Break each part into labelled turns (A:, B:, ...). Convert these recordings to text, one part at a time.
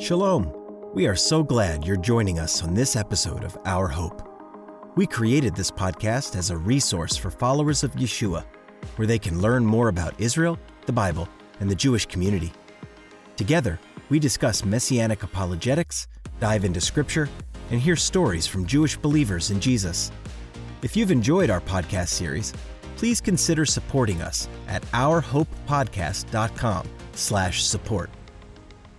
A: Shalom. We are so glad you're joining us on this episode of Our Hope. We created this podcast as a resource for followers of Yeshua, where they can learn more about Israel, the Bible, and the Jewish community. Together, we discuss messianic apologetics, dive into scripture, and hear stories from Jewish believers in Jesus. If you've enjoyed our podcast series, please consider supporting us at ourhopepodcast.com/support.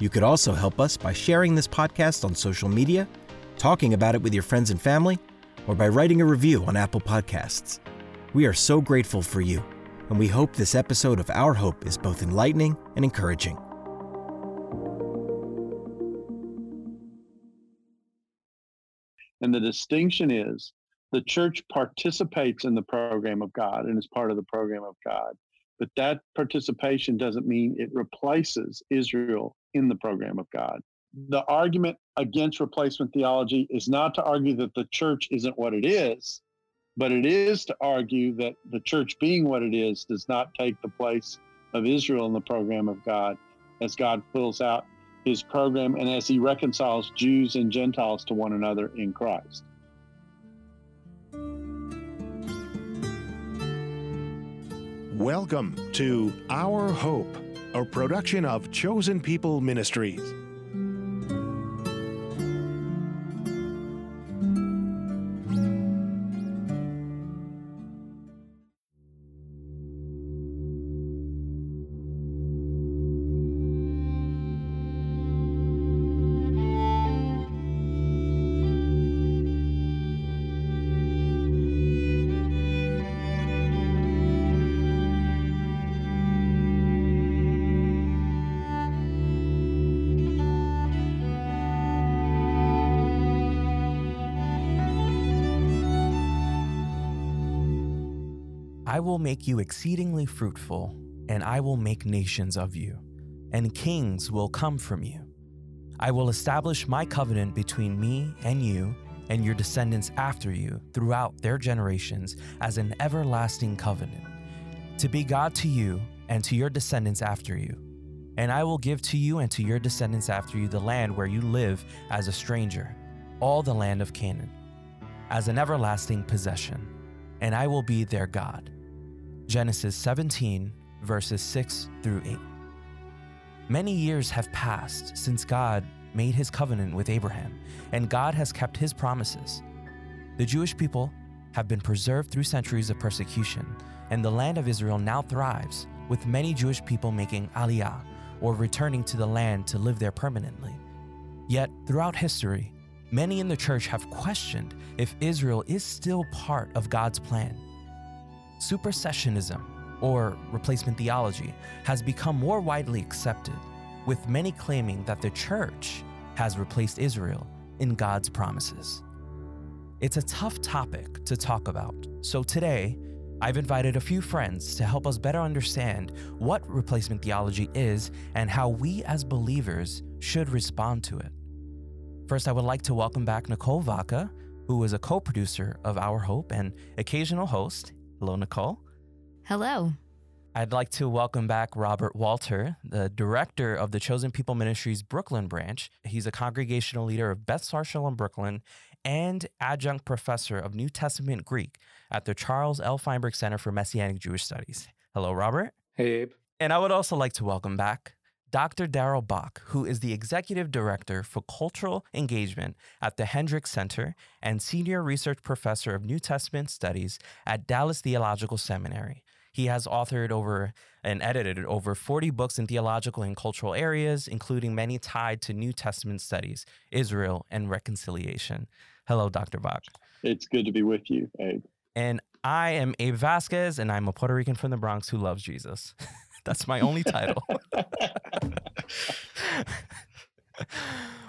A: You could also help us by sharing this podcast on social media, talking about it with your friends and family, or by writing a review on Apple Podcasts. We are so grateful for you, and we hope this episode of Our Hope is both enlightening and encouraging.
B: And the distinction is the church participates in the program of God and is part of the program of God. But that participation doesn't mean it replaces Israel in the program of God. The argument against replacement theology is not to argue that the church isn't what it is, but it is to argue that the church being what it is does not take the place of Israel in the program of God as God fills out his program and as he reconciles Jews and Gentiles to one another in Christ.
C: Welcome to Our Hope, a production of Chosen People Ministries.
D: Make you exceedingly fruitful, and I will make nations of you, and kings will come from you. I will establish my covenant between me and you and your descendants after you throughout their generations as an everlasting covenant, to be God to you and to your descendants after you. And I will give to you and to your descendants after you the land where you live as a stranger, all the land of Canaan, as an everlasting possession, and I will be their God. Genesis 17, verses 6 through 8. Many years have passed since God made his covenant with Abraham, and God has kept his promises. The Jewish people have been preserved through centuries of persecution, and the land of Israel now thrives, with many Jewish people making aliyah, or returning to the land to live there permanently. Yet, throughout history, many in the church have questioned if Israel is still part of God's plan. Supersessionism, or replacement theology, has become more widely accepted, with many claiming that the church has replaced Israel in God's promises. It's a tough topic to talk about, so today, I've invited a few friends to help us better understand what replacement theology is and how we as believers should respond to it. First, I would like to welcome back Nicole Vaca, who is a co producer of Our Hope and occasional host. Hello, Nicole.
E: Hello.
D: I'd like to welcome back Robert Walter, the director of the Chosen People Ministries Brooklyn branch. He's a congregational leader of Beth Sar in Brooklyn and adjunct professor of New Testament Greek at the Charles L. Feinberg Center for Messianic Jewish Studies. Hello, Robert.
F: Hey, Abe.
D: And I would also like to welcome back Dr. Darrell Bock, who is the Executive Director for Cultural Engagement at the Hendricks Center and Senior Research Professor of New Testament Studies at Dallas Theological Seminary. He has authored over and edited over 40 books in theological and cultural areas, including many tied to New Testament studies, Israel, and reconciliation. Hello, Dr. Bock.
B: It's good to be with you, Abe.
D: And I am Abe Vasquez, and I'm a Puerto Rican from the Bronx who loves Jesus. That's my only title.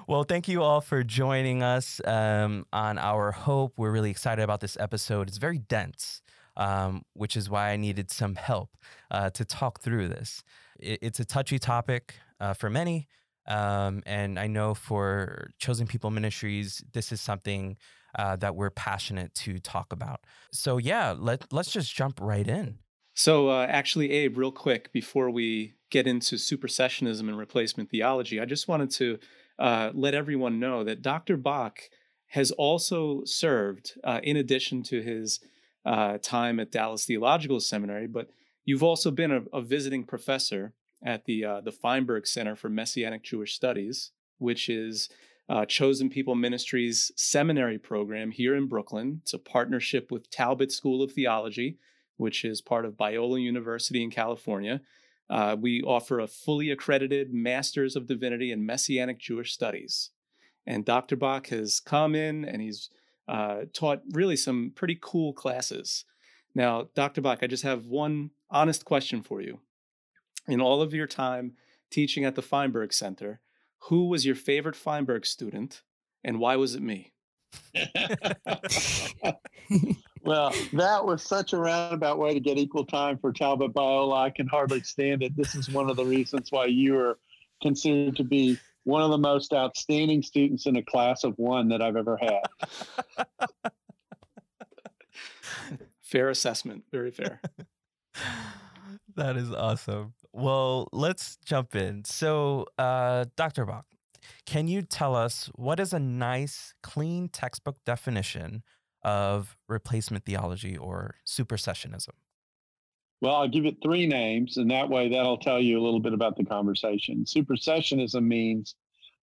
D: well, thank you all for joining us um, on our Hope. We're really excited about this episode. It's very dense, um, which is why I needed some help uh, to talk through this. It, it's a touchy topic uh, for many. Um, and I know for Chosen People Ministries, this is something uh, that we're passionate to talk about. So, yeah, let, let's just jump right in.
F: So, uh, actually, Abe, real quick before we get into supersessionism and replacement theology, I just wanted to uh, let everyone know that Dr. Bock has also served, uh, in addition to his uh, time at Dallas Theological Seminary, but you've also been a, a visiting professor at the uh, the Feinberg Center for Messianic Jewish Studies, which is uh, Chosen People Ministries seminary program here in Brooklyn. It's a partnership with Talbot School of Theology, which is part of Biola University in California. Uh, we offer a fully accredited Master's of Divinity in Messianic Jewish Studies. And Dr. Bock has come in and he's uh, taught really some pretty cool classes. Now, Dr. Bock, I just have one honest question for you. In all of your time teaching at the Feinberg Center, who was your favorite Feinberg student and why was it me?
B: well, that was such a roundabout way to get equal time for Talbot Biola. I can hardly stand it. This is one of the reasons why you are considered to be one of the most outstanding students in a class of one that I've ever had.
F: fair assessment. Very fair.
D: that is awesome. Well, let's jump in. So, uh, Dr. Bock, can you tell us what is a nice, clean textbook definition of replacement theology or supersessionism?
B: Well, I'll give it three names, and that way that'll tell you a little bit about the conversation. Supersessionism means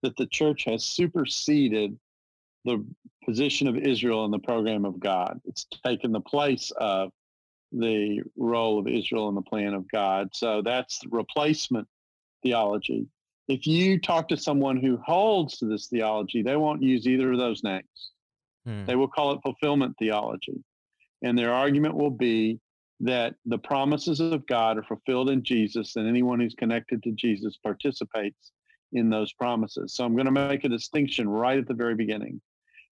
B: that the church has superseded the position of Israel in the program of God. It's taken the place of the role of Israel in the plan of God. So that's replacement theology. If you talk to someone who holds to this theology, they won't use either of those names. Hmm. They will call it fulfillment theology. And their argument will be that the promises of God are fulfilled in Jesus, and anyone who's connected to Jesus participates in those promises. So I'm going to make a distinction right at the very beginning.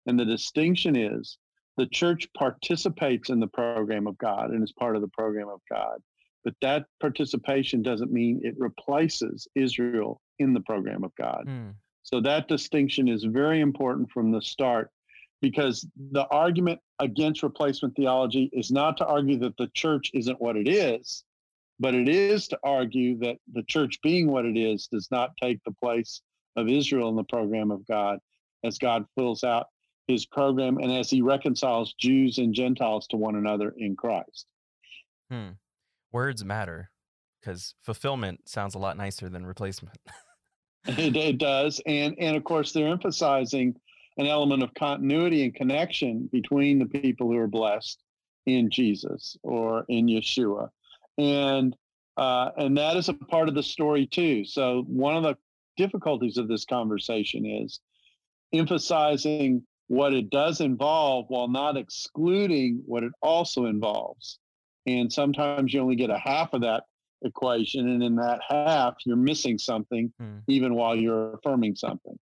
B: And the distinction is the church participates in the program of God and is part of the program of God. But that participation doesn't mean it replaces Israel in the program of God. Mm. So that distinction is very important from the start because the argument against replacement theology is not to argue that the church isn't what it is, but it is to argue that the church being what it is does not take the place of Israel in the program of God as God fills out his program and as he reconciles Jews and Gentiles to one another in Christ.
D: Hmm. Words matter because fulfillment sounds a lot nicer than replacement.
B: it, it does. And, and of course, they're emphasizing an element of continuity and connection between the people who are blessed in Jesus or in Yeshua. And uh, and that is a part of the story too. So one of the difficulties of this conversation is emphasizing what it does involve while not excluding what it also involves. And sometimes you only get a half of that equation, and in that half, you're missing something, hmm. even while you're affirming something.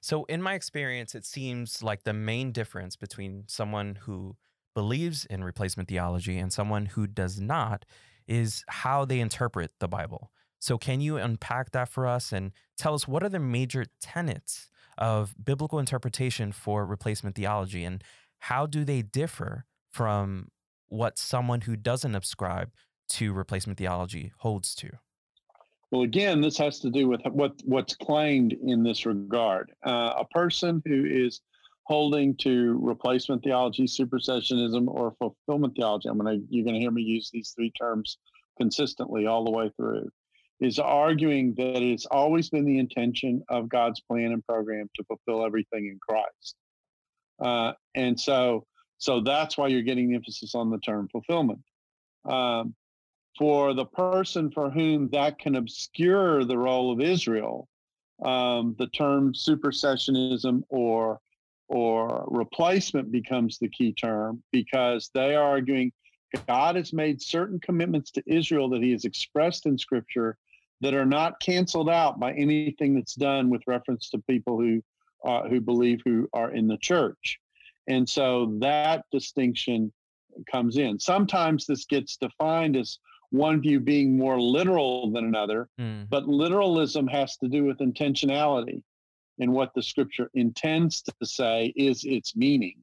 D: So, in my experience, it seems like the main difference between someone who believes in replacement theology and someone who does not is how they interpret the Bible. So, can you unpack that for us and tell us what are the major tenets of biblical interpretation for replacement theology and how do they differ from what someone who doesn't subscribe to replacement theology holds to?
B: Well, again, this has to do with what what's claimed in this regard. Uh, a person who is holding to replacement theology, supersessionism, or fulfillment theology. I'm gonna you're gonna hear me use these three terms consistently all the way through. Is arguing that it's always been the intention of God's plan and program to fulfill everything in Christ, uh, and so so that's why you're getting the emphasis on the term fulfillment. Um, for the person for whom that can obscure the role of Israel, um, the term supersessionism or or replacement becomes the key term because they are arguing God has made certain commitments to Israel that he has expressed in scripture that are not canceled out by anything that's done with reference to people who uh, who believe who are in the church. And so that distinction comes in. Sometimes this gets defined as one view being more literal than another, mm. but literalism has to do with intentionality and what the scripture intends to say is its meaning.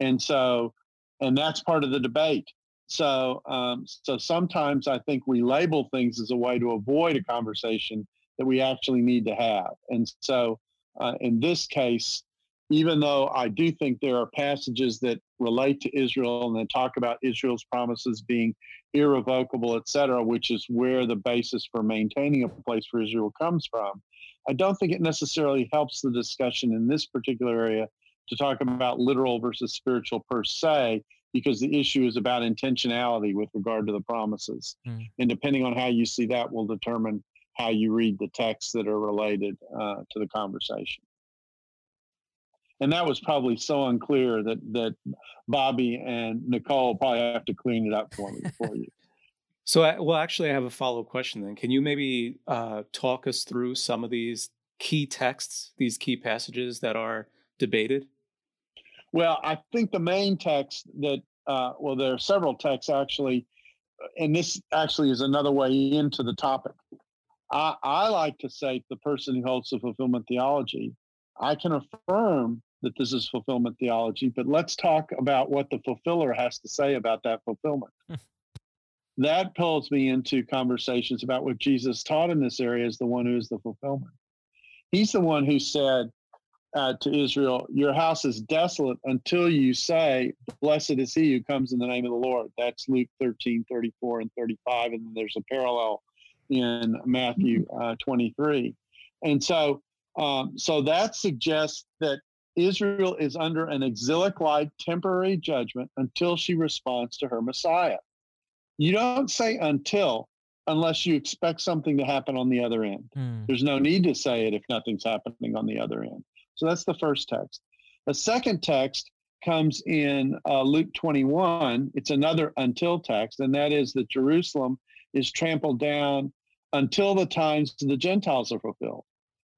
B: And so, and that's part of the debate. So, um, so sometimes I think we label things as a way to avoid a conversation that we actually need to have. And so, uh, in this case, even though I do think there are passages that relate to Israel and then talk about Israel's promises being irrevocable, et cetera, which is where the basis for maintaining a place for Israel comes from, I don't think it necessarily helps the discussion in this particular area to talk about literal versus spiritual per se, because the issue is about intentionality with regard to the promises. Mm. And depending on how you see that, will determine how you read the texts that are related uh, to the conversation. And that was probably so unclear that that Bobby and Nicole probably have to clean it up for me for you.
F: So, well, actually, I have a follow up question then. Can you maybe uh, talk us through some of these key texts, these key passages that are debated?
B: Well, I think the main text that, uh, well, there are several texts actually, and this actually is another way into the topic. I, I like to say the person who holds the fulfillment theology, I can affirm that this is fulfillment theology, but let's talk about what the fulfiller has to say about that fulfillment. Hmm. that pulls me into conversations about what Jesus taught in this area as the one who is the fulfillment. He's the one who said, uh, to Israel, Your house is desolate until you say, Blessed is he who comes in the name of the Lord. That's Luke 13, 34, and 35. And there's a parallel in Matthew uh, 23. And so, um, so that suggests that Israel is under an exilic like temporary judgment until she responds to her Messiah. You don't say until unless you expect something to happen on the other end. Mm. There's no need to say it if nothing's happening on the other end. So that's the first text. The second text comes in uh, Luke 21. It's another until text, and that is that Jerusalem is trampled down until the times of the Gentiles are fulfilled.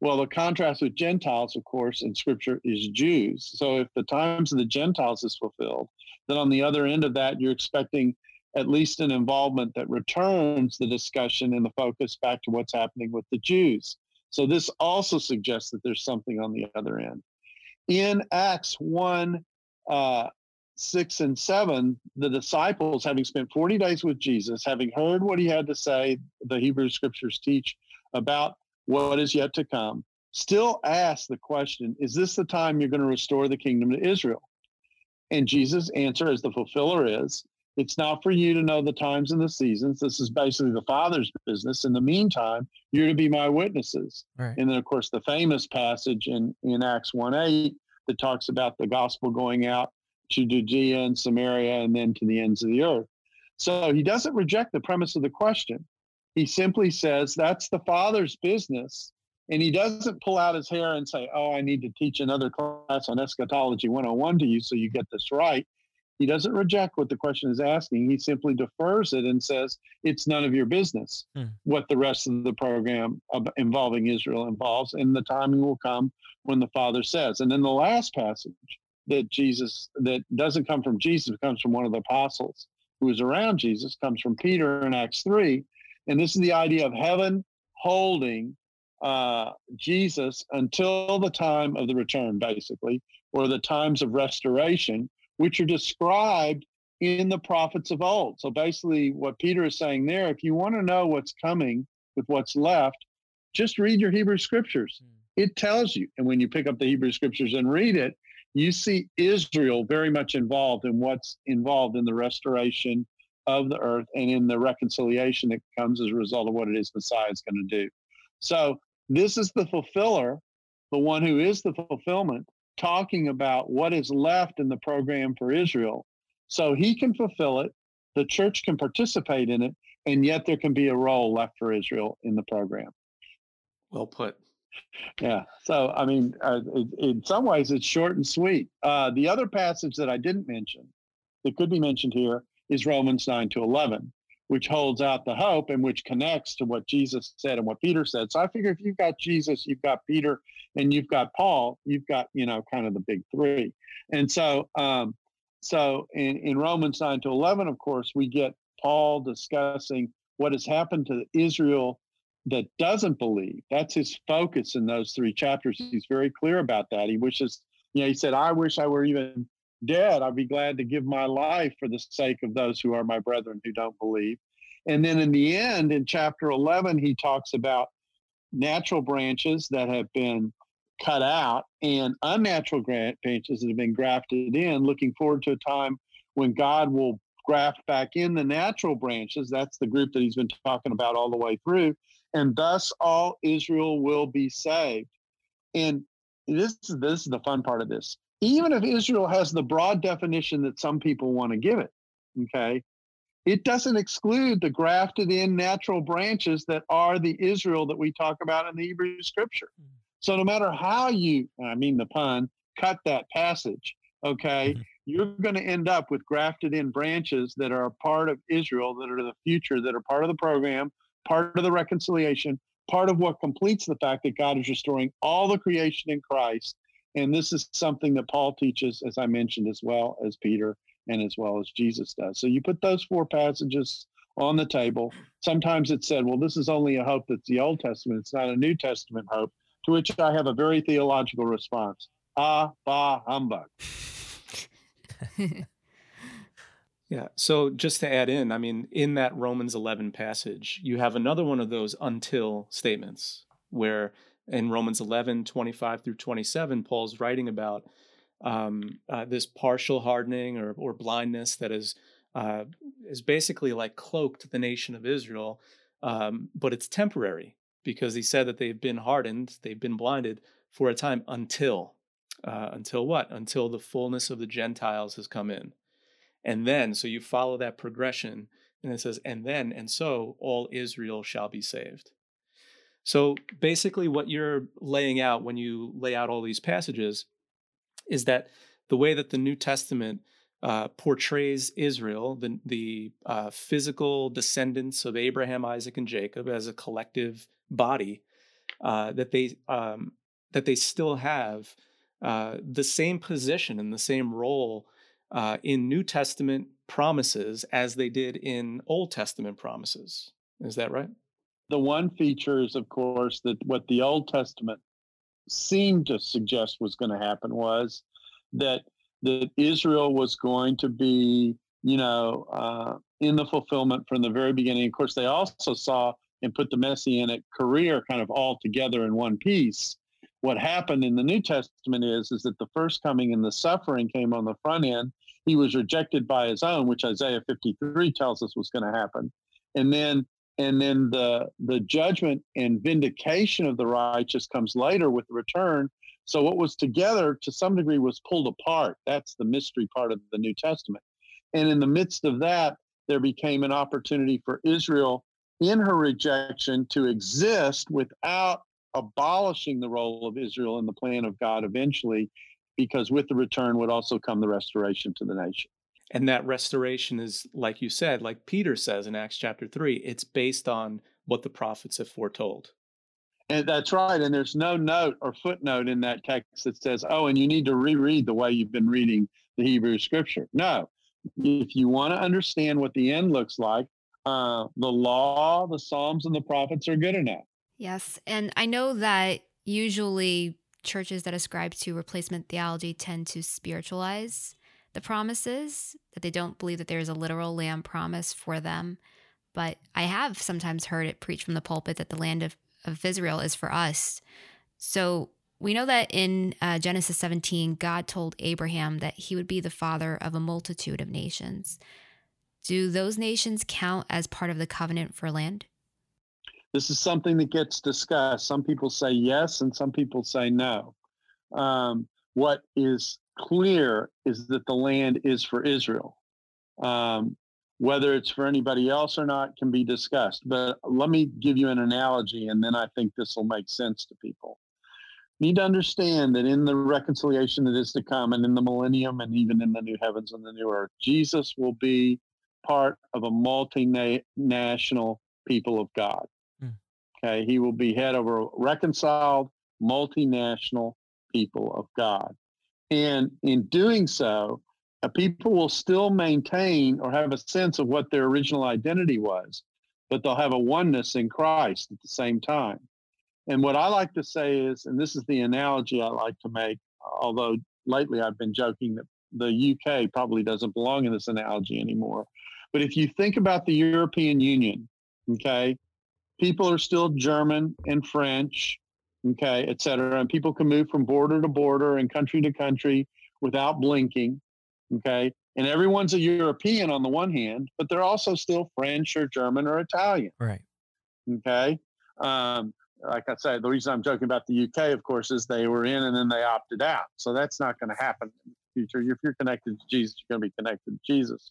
B: Well, the contrast with Gentiles, of course, in Scripture is Jews. So if the times of the Gentiles is fulfilled, then on the other end of that, you're expecting at least an involvement that returns the discussion and the focus back to what's happening with the Jews. So this also suggests that there's something on the other end. In Acts 1, uh, 6 and 7, the disciples, having spent 40 days with Jesus, having heard what he had to say, the Hebrew scriptures teach about what is yet to come, still ask the question Is this the time you're going to restore the kingdom to Israel? And Jesus' answer, as the fulfiller is, it's not for you to know the times and the seasons. This is basically the Father's business. In the meantime, you're to be my witnesses. Right. And then, of course, the famous passage in, in Acts 1 8 that talks about the gospel going out to Judea and Samaria and then to the ends of the earth. So he doesn't reject the premise of the question. He simply says that's the Father's business. And he doesn't pull out his hair and say, Oh, I need to teach another class on eschatology 101 to you so you get this right. He doesn't reject what the question is asking. He simply defers it and says, it's none of your business hmm. what the rest of the program involving Israel involves. And the timing will come when the Father says. And then the last passage that Jesus, that doesn't come from Jesus, comes from one of the apostles who was around Jesus, comes from Peter in Acts 3. And this is the idea of heaven holding uh, Jesus until the time of the return, basically, or the times of restoration which are described in the prophets of old. So basically, what Peter is saying there, if you want to know what's coming with what's left, just read your Hebrew scriptures. Hmm. It tells you. And when you pick up the Hebrew scriptures and read it, you see Israel very much involved in what's involved in the restoration of the earth and in the reconciliation that comes as a result of what it is Messiah is going to do. So this is the fulfiller, the one who is the fulfillment talking about what is left in the program for Israel. So he can fulfill it, the church can participate in it, and yet there can be a role left for Israel in the program.
F: Well put.
B: Yeah. So, I mean, uh, in some ways, it's short and sweet. Uh, the other passage that I didn't mention that could be mentioned here is Romans 9 to 11, which holds out the hope and which connects to what Jesus said and what Peter said. So I figure if you've got Jesus, you've got Peter, and you've got Paul, you've got, you know, kind of the big three. And so, um, so in, in Romans 9 to 11, of course, we get Paul discussing what has happened to Israel that doesn't believe. That's his focus in those three chapters. He's very clear about that. He wishes, you know, he said, I wish I were even dead. I'd be glad to give my life for the sake of those who are my brethren who don't believe. And then in the end, in chapter 11, he talks about natural branches that have been cut out and unnatural branches that have been grafted in, looking forward to a time when God will graft back in the natural branches. That's the group that he's been talking about all the way through. And thus all Israel will be saved. And this is this is the fun part of this. Even if Israel has the broad definition that some people want to give it, okay, it doesn't exclude the grafted in natural branches that are the Israel that we talk about in the Hebrew scripture. Mm. So no matter how you, I mean the pun, cut that passage, okay, mm-hmm. you're going to end up with grafted in branches that are a part of Israel, that are the future, that are part of the program, part of the reconciliation, part of what completes the fact that God is restoring all the creation in Christ. And this is something that Paul teaches, as I mentioned, as well as Peter and as well as Jesus does. So you put those four passages on the table. Sometimes it's said, well, this is only a hope that's the Old Testament, it's not a New Testament hope. To which I have a very theological response Ah, bah, humbug.
F: yeah. So just to add in, I mean, in that Romans 11 passage, you have another one of those until statements where in Romans 11, 25 through 27, Paul's writing about um, uh, this partial hardening or, or blindness that is uh, is basically like cloaked the nation of Israel, um, but it's temporary because he said that they've been hardened, they've been blinded for a time until, uh, until what? Until the fullness of the Gentiles has come in. And then, so you follow that progression, and it says, and then, and so all Israel shall be saved. So basically, what you're laying out when you lay out all these passages is that the way that the New Testament uh, portrays Israel, the, the uh, physical descendants of Abraham, Isaac, and Jacob, as a collective body uh, that they um, that they still have uh, the same position and the same role uh, in New Testament promises as they did in Old Testament promises. Is that right?
B: The one feature is, of course, that what the Old Testament seemed to suggest was going to happen was that that Israel was going to be, you know, uh, in the fulfillment from the very beginning. Of course, they also saw and put the messianic career kind of all together in one piece. What happened in the New Testament is is that the first coming and the suffering came on the front end. He was rejected by his own, which Isaiah 53 tells us was going to happen. And then and then the the judgment and vindication of the righteous comes later with the return. So what was together to some degree was pulled apart. That's the mystery part of the New Testament. And in the midst of that, there became an opportunity for Israel in her rejection to exist without abolishing the role of Israel in the plan of God eventually, because with the return would also come the restoration to the nation.
F: And that restoration is, like you said, like Peter says in Acts chapter 3, it's based on what the prophets have foretold.
B: And that's right. And there's no note or footnote in that text that says, oh, and you need to reread the way you've been reading the Hebrew scripture. No. If you want to understand what the end looks like, uh, the law, the Psalms, and the prophets are good enough.
E: Yes. And I know that usually churches that ascribe to replacement theology tend to spiritualize the promises, that they don't believe that there is a literal land promise for them. But I have sometimes heard it preached from the pulpit that the land of, of Israel is for us. So we know that in uh, Genesis 17, God told Abraham that he would be the father of a multitude of nations. Do those nations count as part of the covenant for land?
B: This is something that gets discussed. Some people say yes, and some people say no. Um, what is clear is that the land is for Israel. Um, whether it's for anybody else or not can be discussed. But let me give you an analogy, and then I think this will make sense to people. need to understand that in the reconciliation that is to come, and in the millennium, and even in the new heavens and the new earth, Jesus will be part of a multinational people of God. Mm. Okay, he will be head over reconciled multinational people of God. And in doing so, uh, people will still maintain or have a sense of what their original identity was, but they'll have a oneness in Christ at the same time. And what I like to say is, and this is the analogy I like to make, although lately I've been joking that the UK probably doesn't belong in this analogy anymore. But if you think about the European Union, okay, people are still German and French, okay, et cetera. And people can move from border to border and country to country without blinking, okay. And everyone's a European on the one hand, but they're also still French or German or Italian.
D: Right.
B: Okay. Um, like I said, the reason I'm joking about the UK, of course, is they were in and then they opted out. So that's not going to happen in the future. If you're connected to Jesus, you're going to be connected to Jesus.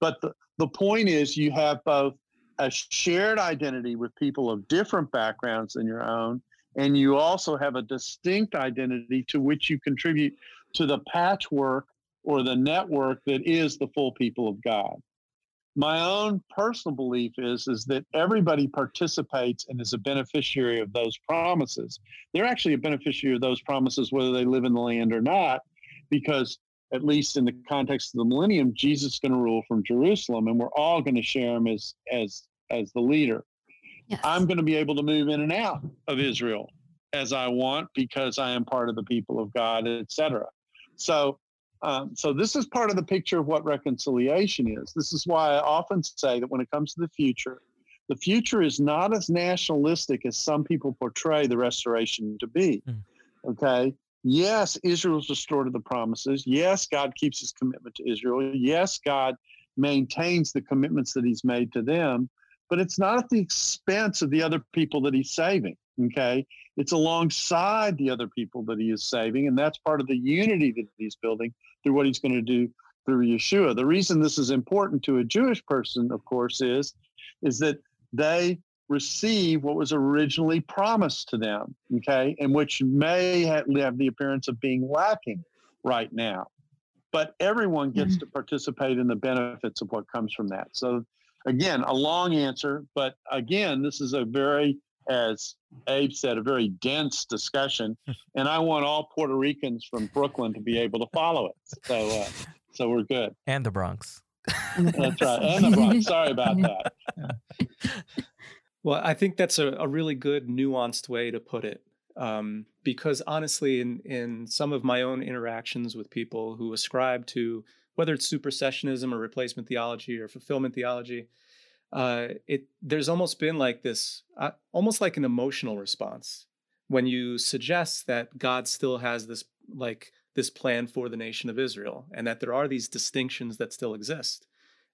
B: But the, the point is, you have both a shared identity with people of different backgrounds than your own, and you also have a distinct identity to which you contribute to the patchwork or the network that is the full people of God. My own personal belief is, is that everybody participates and is a beneficiary of those promises. They're actually a beneficiary of those promises whether they live in the land or not, because at least in the context of the millennium, Jesus is going to rule from Jerusalem, and we're all going to share him as as as the leader. Yes. I'm going to be able to move in and out of Israel as I want because I am part of the people of God, etc. So, um, so this is part of the picture of what reconciliation is. This is why I often say that when it comes to the future, the future is not as nationalistic as some people portray the restoration to be. Mm. Okay, Yes, Israel's restored to the promises. Yes, God keeps his commitment to Israel. Yes, God maintains the commitments that he's made to them, but it's not at the expense of the other people that he's saving. Okay. It's alongside the other people that he is saving. And that's part of the unity that he's building through what he's going to do through Yeshua. The reason this is important to a Jewish person, of course, is, is that they receive what was originally promised to them, okay, and which may have the appearance of being lacking right now. But everyone gets mm-hmm. to participate in the benefits of what comes from that. So, again, a long answer, but again, this is a very, as Abe said, a very dense discussion, and I want all Puerto Ricans from Brooklyn to be able to follow it. So, uh, so we're good.
D: And the Bronx.
B: That's right, and the Bronx. Sorry about that.
F: Well, I think that's a, a really good nuanced way to put it. Um, because honestly, in, in some of my own interactions with people who ascribe to whether it's supersessionism or replacement theology or fulfillment theology, uh, it there's almost been like this, uh, almost like an emotional response when you suggest that God still has this like this plan for the nation of Israel and that there are these distinctions that still exist.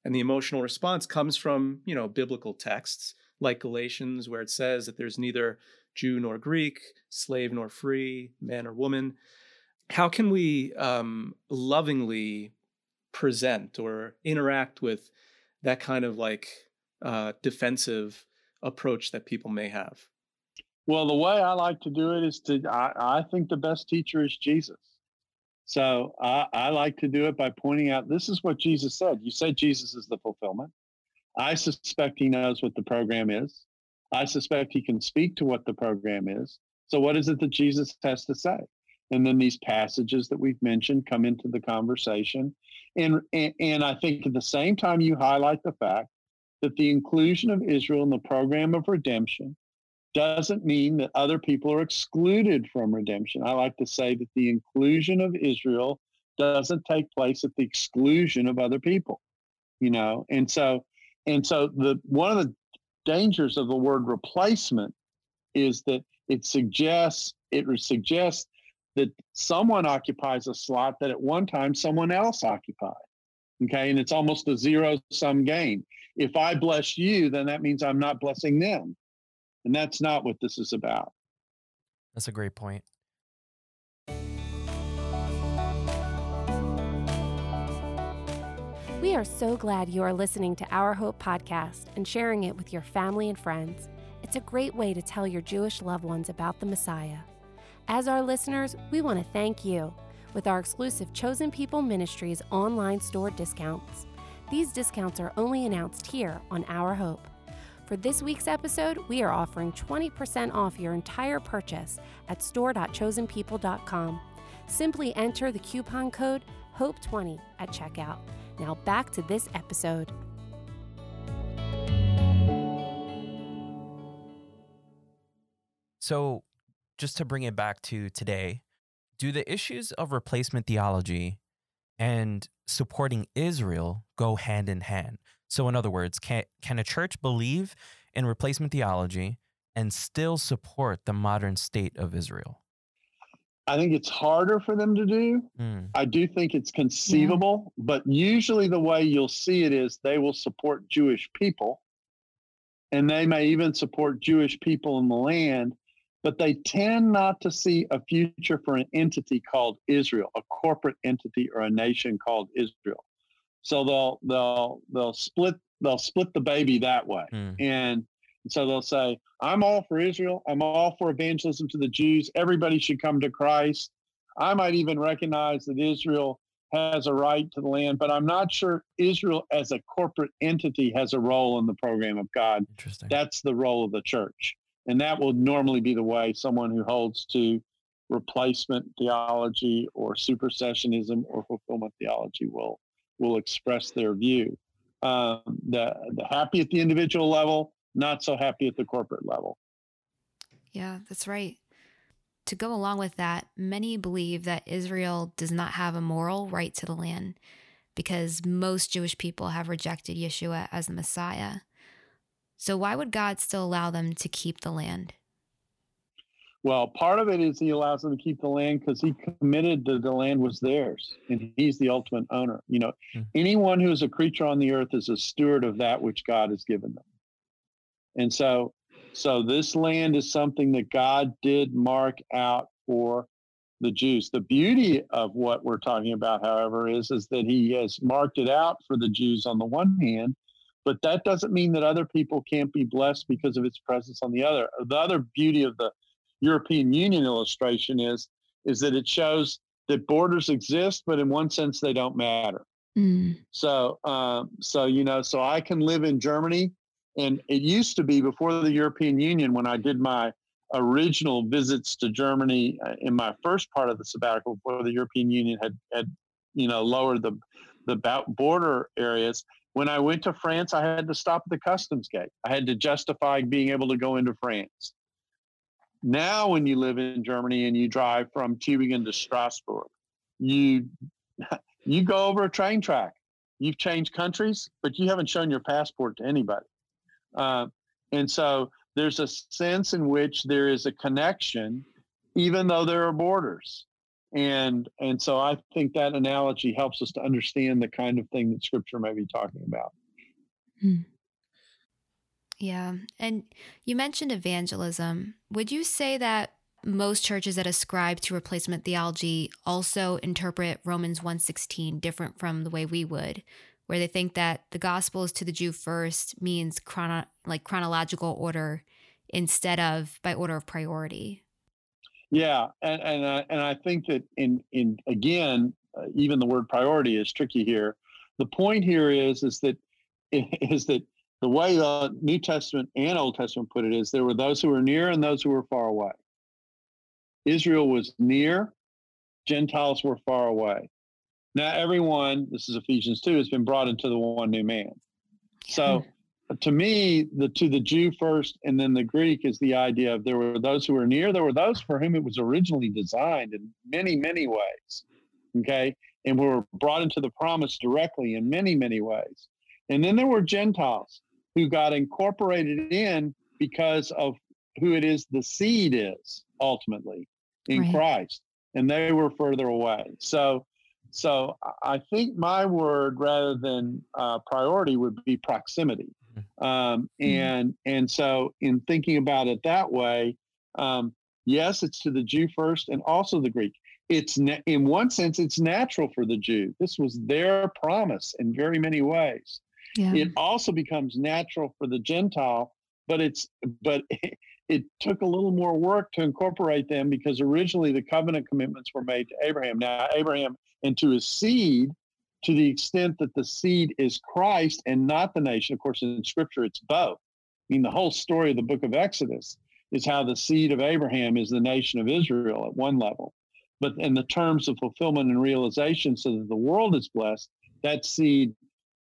F: And the emotional response comes from, you know, biblical texts like Galatians, where it says that there's neither Jew nor Greek, slave nor free, man or woman. How can we um, lovingly present or interact with that kind of like uh, defensive approach that people may have?
B: Well, the way I like to do it is to, I, I think the best teacher is Jesus. So I, I like to do it by pointing out this is what Jesus said. You said Jesus is the fulfillment. I suspect he knows what the program is. I suspect he can speak to what the program is. So, what is it that Jesus has to say? And then these passages that we've mentioned come into the conversation. And, and, I think at the same time, you highlight the fact that the inclusion of Israel in the program of redemption doesn't mean that other people are excluded from redemption. I like to say that the inclusion of Israel doesn't take place at the exclusion of other people, you know. And so and so the one of the dangers of the word replacement is that it suggests it suggests that someone occupies a slot that at one time someone else occupied. Okay, and it's almost a zero sum game. If I bless you, then that means I'm not blessing them. And that's not what this is about.
D: That's a great point.
G: We are so glad you are listening to Our Hope podcast and sharing it with your family and friends. It's a great way to tell your Jewish loved ones about the Messiah. As our listeners, we want to thank you with our exclusive Chosen People Ministries online store discounts. These discounts are only announced here on Our Hope. For this week's episode, we are offering 20% off your entire purchase at store.chosenpeople.com. Simply enter the coupon code HOPE20 at checkout. Now back to this episode.
D: So, just to bring it back to today, do the issues of replacement theology and supporting Israel go hand in hand? So, in other words, can, can a church believe in replacement theology and still support the modern state of Israel?
B: I think it's harder for them to do.
D: Mm.
B: I do think it's conceivable, yeah. but usually the way you'll see it is they will support Jewish people and they may even support Jewish people in the land, but they tend not to see a future for an entity called Israel, a corporate entity or a nation called Israel. So they'll they'll they'll split they'll split the baby that way. Mm. And so they'll say, I'm all for Israel. I'm all for evangelism to the Jews. Everybody should come to Christ. I might even recognize that Israel has a right to the land, but I'm not sure Israel as a corporate entity has a role in the program of God.
D: Interesting.
B: That's the role of the church. And that will normally be the way someone who holds to replacement theology or supersessionism or fulfillment theology will will express their view. Um, the, the happy at the individual level, not so happy at the corporate level.
E: Yeah, that's right. To go along with that, many believe that Israel does not have a moral right to the land because most Jewish people have rejected Yeshua as the Messiah. So, why would God still allow them to keep the land?
B: Well, part of it is he allows them to keep the land because he committed that the land was theirs and he's the ultimate owner. You know, mm. anyone who is a creature on the earth is a steward of that which God has given them. And so, so this land is something that God did mark out for the Jews. The beauty of what we're talking about, however, is, is that he has marked it out for the Jews on the one hand, but that doesn't mean that other people can't be blessed because of its presence on the other. The other beauty of the European Union illustration is is that it shows that borders exist, but in one sense they don't matter. Mm. So, um, so you know, so I can live in Germany and it used to be before the European Union, when I did my original visits to Germany uh, in my first part of the sabbatical, before the European Union had, had you know, lowered the, the border areas. When I went to France, I had to stop at the customs gate. I had to justify being able to go into France. Now, when you live in Germany and you drive from Tübingen to Strasbourg, you you go over a train track. You've changed countries, but you haven't shown your passport to anybody. Uh, and so there's a sense in which there is a connection, even though there are borders. And and so I think that analogy helps us to understand the kind of thing that Scripture may be talking about.
E: Hmm. Yeah, and you mentioned evangelism. Would you say that most churches that ascribe to replacement theology also interpret Romans 1:16 different from the way we would? where they think that the gospel is to the Jew first means chrono- like chronological order instead of by order of priority.
B: Yeah, and and I, and I think that in in again, uh, even the word priority is tricky here. The point here is is that is that the way the New Testament and Old Testament put it is there were those who were near and those who were far away. Israel was near, Gentiles were far away. Now, everyone, this is Ephesians 2, has been brought into the one new man. So, to me, the to the Jew first and then the Greek is the idea of there were those who were near, there were those for whom it was originally designed in many, many ways. Okay. And we were brought into the promise directly in many, many ways. And then there were Gentiles who got incorporated in because of who it is the seed is ultimately in right. Christ. And they were further away. So so I think my word, rather than uh, priority, would be proximity. Um, mm-hmm. and and so in thinking about it that way, um, yes, it's to the Jew first, and also the Greek. It's na- in one sense, it's natural for the Jew. This was their promise in very many ways. Yeah. It also becomes natural for the Gentile, but it's but it, it took a little more work to incorporate them because originally the covenant commitments were made to Abraham. Now Abraham and to his seed to the extent that the seed is Christ and not the nation. Of course, in scripture, it's both. I mean, the whole story of the book of Exodus is how the seed of Abraham is the nation of Israel at one level. But in the terms of fulfillment and realization, so that the world is blessed, that seed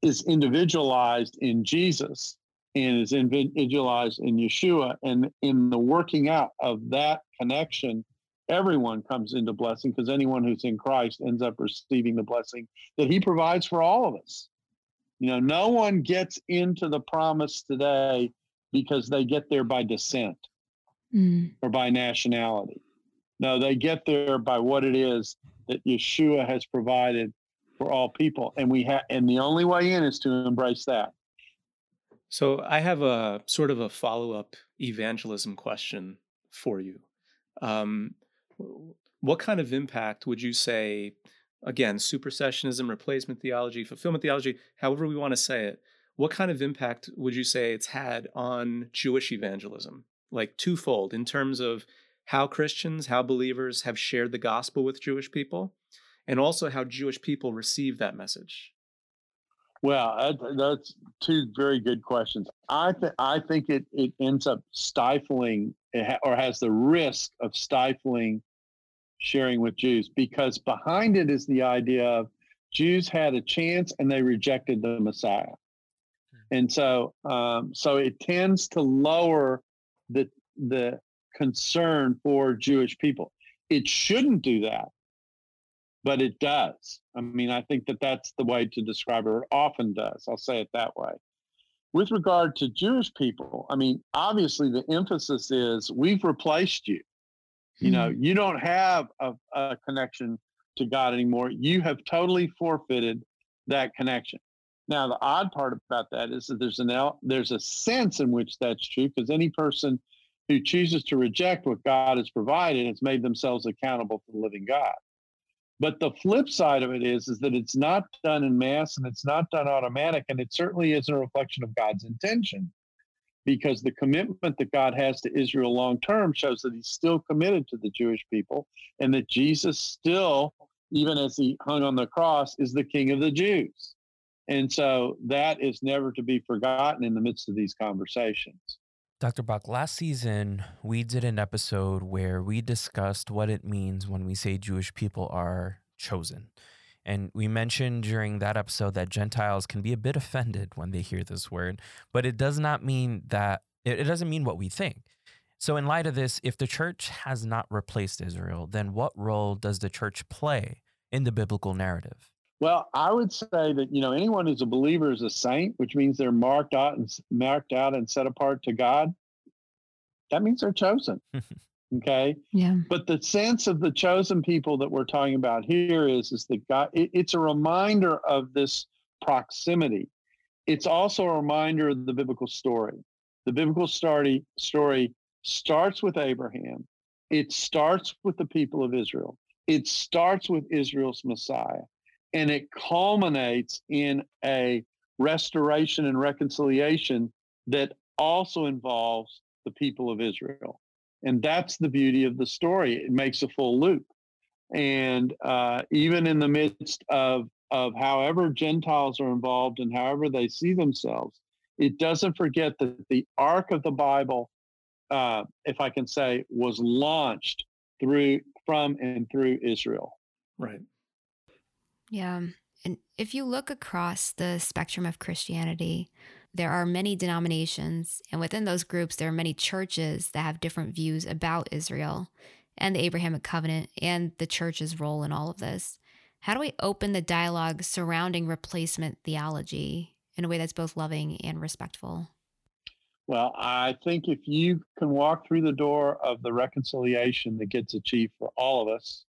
B: is individualized in Jesus and is individualized in Yeshua. And in the working out of that connection, everyone comes into blessing because anyone who's in Christ ends up receiving the blessing that he provides for all of us. You know, no one gets into the promise today because they get there by descent
E: Mm.
B: or by nationality. No, they get there by what it is that Yeshua has provided for all people, and we have, and the only way in is to embrace that.
F: So I have a sort of a follow up evangelism question for you. Um, w- what kind of impact would you say, again, supersessionism, replacement theology, fulfillment theology, however we want to say it, what kind of impact would you say it's had on Jewish evangelism? Like twofold in terms of how Christians, how believers have shared the gospel with Jewish people, and also how Jewish people receive that message.
B: Well, uh, that's two very good questions. I think I think it it ends up stifling or has the risk of stifling sharing with Jews because behind it is the idea of Jews had a chance and they rejected the Messiah, and so um, so it tends to lower the the concern for Jewish people. It shouldn't do that but it does. I mean, I think that that's the way to describe it, it often does. I'll say it that way. With regard to Jewish people, I mean, obviously the emphasis is we've replaced you. You know, mm-hmm. you don't have a, a connection to God anymore. You have totally forfeited that connection. Now, the odd part about that is that there's an el- there's a sense in which that's true because any person who chooses to reject what God has provided has made themselves accountable to the living God. But the flip side of it is, is that it's not done in mass and it's not done automatic, and it certainly isn't a reflection of God's intention, because the commitment that God has to Israel long term shows that He's still committed to the Jewish people, and that Jesus still, even as He hung on the cross, is the King of the Jews. And so that is never to be forgotten in the midst of these conversations.
D: Dr. Bock, last season we did an episode where we discussed what it means when we say Jewish people are chosen. And we mentioned during that episode that Gentiles can be a bit offended when they hear this word, but it does not mean that it, doesn't mean what we think. So, in light of this, if the church has not replaced Israel, then what role does the church play in the biblical narrative?
B: Well, I would say that you know anyone who's a believer is a saint, which means they're marked out and marked out and set apart to God. That means they're chosen. okay,
E: Yeah.
B: but the sense of the chosen people that we're talking about here is is that God. It, it's a reminder of this proximity. It's also a reminder of the biblical story. The biblical story story starts with Abraham. It starts with the people of Israel. It starts with Israel's Messiah and it culminates in a restoration and reconciliation that also involves the people of Israel. And that's the beauty of the story. It makes a full loop. And uh, even in the midst of, of however Gentiles are involved and however they see themselves, it doesn't forget that the arc of the Bible, uh, if I can say, was launched through from and through Israel.
F: Right.
E: Yeah. And if you look across the spectrum of Christianity, there are many denominations, and within those groups, there are many churches that have different views about Israel and the Abrahamic covenant and the church's role in all of this. How do we open the dialogue surrounding replacement theology in a way that's both loving and respectful?
B: Well, I think if you can walk through the door of the reconciliation that gets achieved for all of us,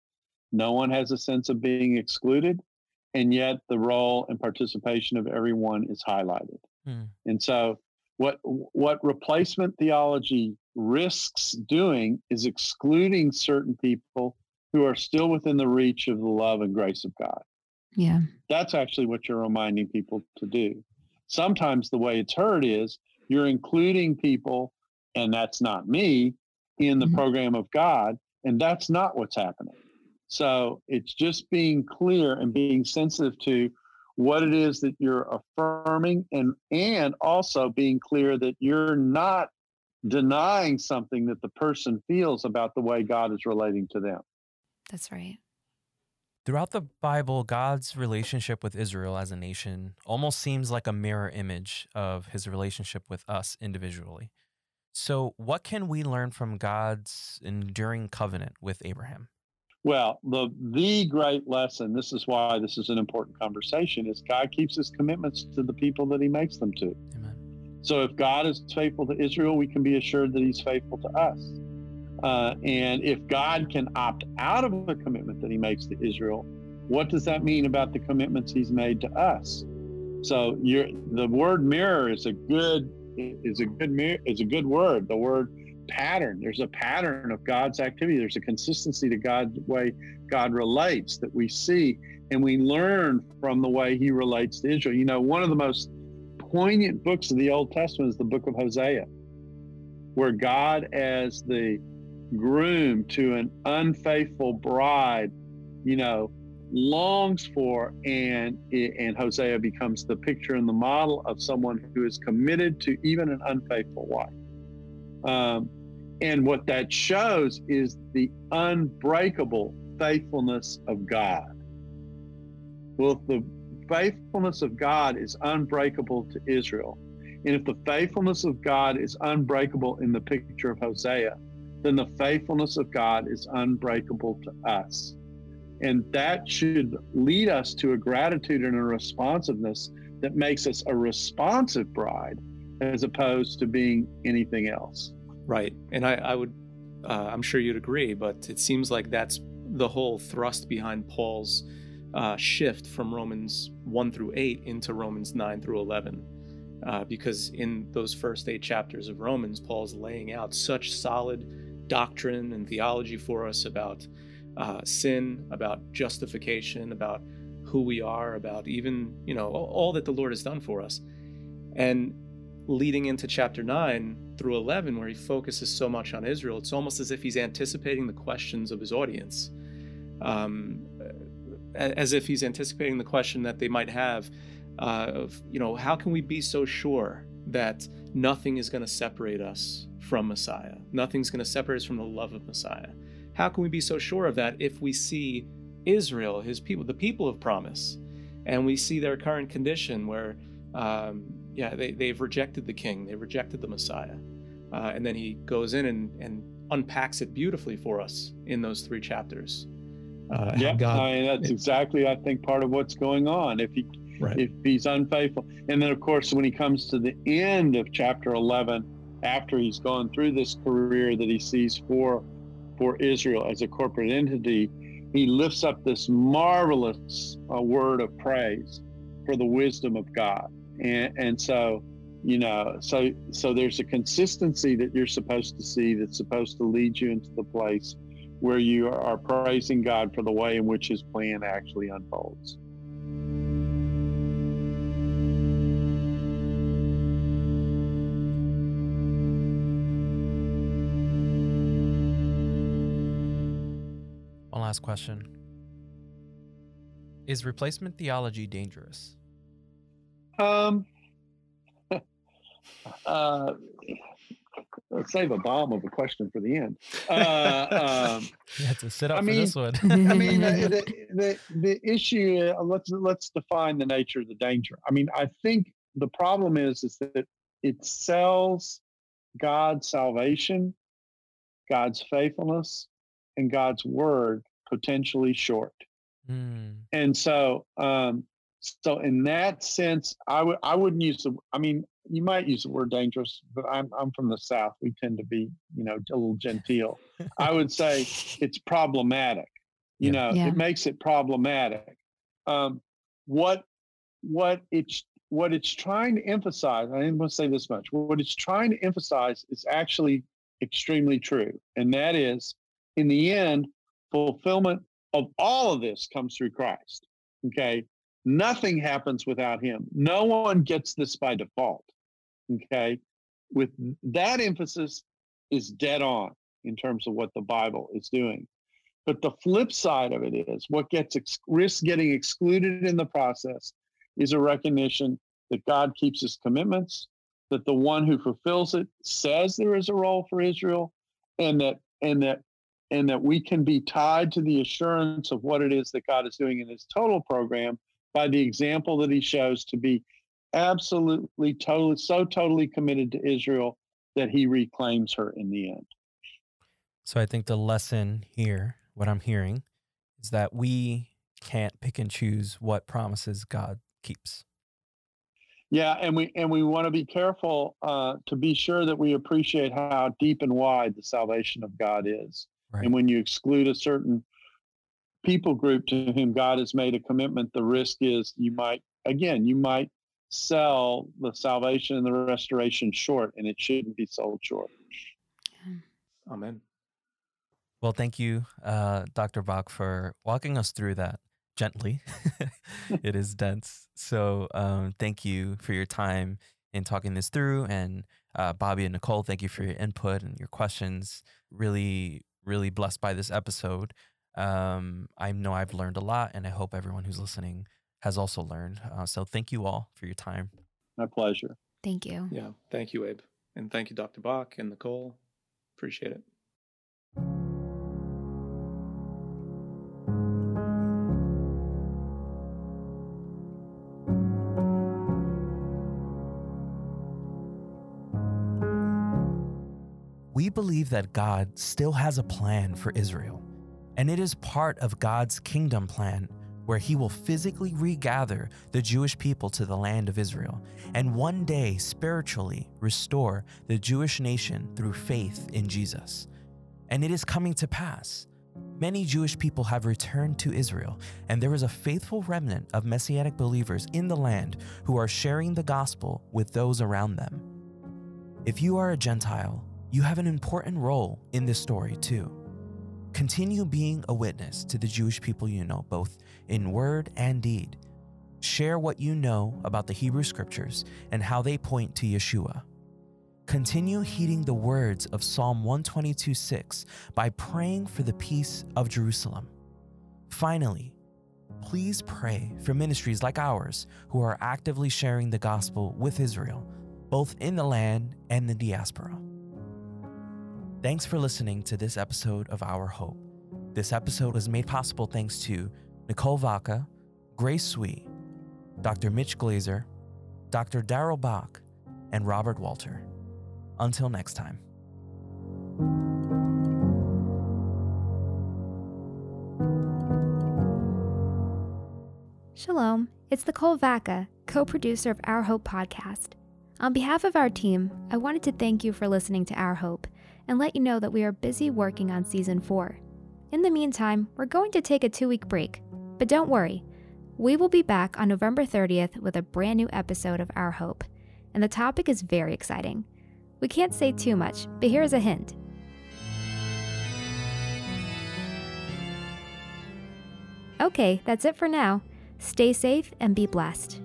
B: no one has a sense of being excluded, and yet the role and participation of everyone is highlighted.
D: Hmm.
B: And so, what what replacement theology risks doing is excluding certain people who are still within the reach of the love and grace of God.
E: Yeah.
B: That's actually what you're reminding people to do. Sometimes the way it's heard is you're including people, and that's not me, in the
E: Mhm.
B: program of God, and that's not what's happening. So it's just being clear and being sensitive to what it is that you're affirming and and also being clear that you're not denying something that the person feels about the way God is relating to them.
E: That's right.
D: Throughout the Bible, God's relationship with Israel as a nation almost seems like a mirror image of his relationship with us individually. So, what can we learn from God's enduring covenant with Abraham?
B: Well, the the great lesson, this is why this is an important conversation, is God keeps his commitments to the people that he makes them to.
D: Amen.
B: So if God is faithful to Israel, we can be assured that he's faithful to us. Uh, and if God can opt out of a commitment that he makes to Israel, what does that mean about the commitments he's made to us? So the word mirror is a good is a good mirror is a good word. The word pattern. There's a pattern of God's activity. There's a consistency to God's way God relates that we see, and we learn from the way He relates to Israel. You know, one of the most poignant books of the Old Testament is the book of Hosea, where God, as the groom to an unfaithful bride, you know, longs for and and Hosea becomes the picture and the model of someone who is committed to even an unfaithful wife. Um, and what that shows is the unbreakable faithfulness of God. Well, the faithfulness of God is unbreakable to Israel, and if the faithfulness of God is unbreakable in the picture of Hosea, then the faithfulness of God is unbreakable to us. And that should lead us to a gratitude and a responsiveness that makes us a responsive bride as opposed to being anything else.
F: Right. And I, I would, uh, I'm sure you'd agree, but it seems like that's the whole thrust behind Paul's uh, shift from Romans 1 through 8 into Romans 9 through 11. Uh, because in those first eight chapters of Romans, Paul's laying out such solid doctrine and theology for us about uh, sin, about justification, about who we are, about even, you know, all that the Lord has done for us. And leading into chapter 9 through 11, where he focuses so much on Israel, it's almost as if he's anticipating the questions of his audience. Um, as if he's anticipating the question that they might have uh, of, you know, how can we be so sure that nothing is going to separate us from Messiah? Nothing's going to separate us from the love of Messiah. How can we be so sure of that if we see Israel, his people, the people of promise, and we see their current condition where, um, yeah, they, they've rejected the king, they rejected the Messiah. Uh, and then he goes in and, and unpacks it beautifully for us in those three chapters.
B: Uh, yeah, God, I mean, that's exactly, I think, part of what's going on. If he right. if he's unfaithful, and then of course when he comes to the end of chapter eleven, after he's gone through this career that he sees for for Israel as a corporate entity, he lifts up this marvelous uh, word of praise for the wisdom of God. And, and so, you know, so so there's a consistency that you're supposed to see that's supposed to lead you into the place where you are praising God for the way in which His plan actually unfolds.
D: One last question Is replacement theology dangerous?
B: Um, uh, let's save a bomb of a question for the end. Uh,
D: um, you have to sit up I for
B: mean,
D: this one.
B: I mean, the, the, the issue. Uh, let's let's define the nature of the danger. I mean, I think the problem is is that it sells God's salvation, God's faithfulness, and God's word potentially short. Mm. And so, um, so in that sense, I would I wouldn't use the. I mean, you might use the word dangerous, but I'm I'm from the South. We tend to be, you know, a little genteel. I would say it's problematic. You yeah. know, yeah. it makes it problematic. Um, what what it's what it's trying to emphasize. I didn't want to say this much. What it's trying to emphasize is actually extremely true, and that is, in the end, fulfillment of all of this comes through Christ. Okay. Nothing happens without him. No one gets this by default. Okay. With that emphasis is dead on in terms of what the Bible is doing. But the flip side of it is what gets ex- risk getting excluded in the process is a recognition that God keeps his commitments, that the one who fulfills it says there is a role for Israel, and that and that and that we can be tied to the assurance of what it is that God is doing in his total program by the example that he shows to be absolutely totally so totally committed to Israel that he reclaims her in the end.
D: So I think the lesson here, what I'm hearing, is that we can't pick and choose what promises God keeps.
B: Yeah, and we and we want to be careful uh, to be sure that we appreciate how deep and wide the salvation of God is.
D: Right.
B: And when you exclude a certain people group to whom God has made a commitment, the risk is you might again you might sell the salvation and the restoration short, and it shouldn't be sold short.
F: Amen.
D: Well, thank you, uh, Dr. Bock, for walking us through that gently. it is dense. So um, thank you for your time in talking this through. And uh, Bobby and Nicole, thank you for your input and your questions. Really, really blessed by this episode. Um, I know I've learned a lot, and I hope everyone who's listening has also learned. Uh, so thank you all for your time.
B: My pleasure.
E: Thank you.
F: Yeah. Thank you, Abe. And thank you, Dr. Bock and Nicole. Appreciate it.
D: We believe that God still has a plan for Israel, and it is part of God's kingdom plan where he will physically regather the Jewish people to the land of Israel and one day spiritually restore the Jewish nation through faith in Jesus. And it is coming to pass. Many Jewish people have returned to Israel, and there is a faithful remnant of Messianic believers in the land who are sharing the gospel with those around them. If you are a Gentile, you have an important role in this story too. Continue being a witness to the Jewish people you know, both in word and deed. Share what you know about the Hebrew scriptures and how they point to Yeshua. Continue heeding the words of Psalm 122 6 by praying for the peace of Jerusalem. Finally, please pray for ministries like ours who are actively sharing the gospel with Israel, both in the land and the diaspora. Thanks for listening to this episode of Our Hope. This episode was made possible thanks to Nicole Vaca, Grace Sweet, Dr. Mitch Glaser, Dr. Darrell Bock, and Robert Walter. Until next time.
E: Shalom, it's Nicole Vaca, co producer of Our Hope podcast. On behalf of our team, I wanted to thank you for listening to Our Hope and let you know that we are busy working on season four. In the meantime, we're going to take a two week break, but don't worry. We will be back on November 30th with a brand new episode of Our Hope, and the topic is very exciting. We can't say too much, but here's a hint. Okay, that's it for now. Stay safe and be blessed.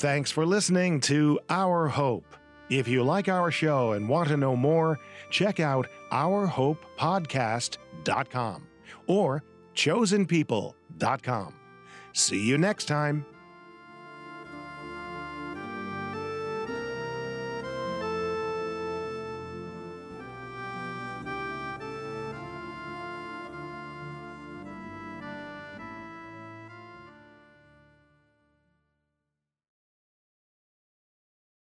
C: Thanks for listening to Our Hope. If you like our show and want to know more, check out ourhopepodcast.com or chosenpeople.com. See you next time.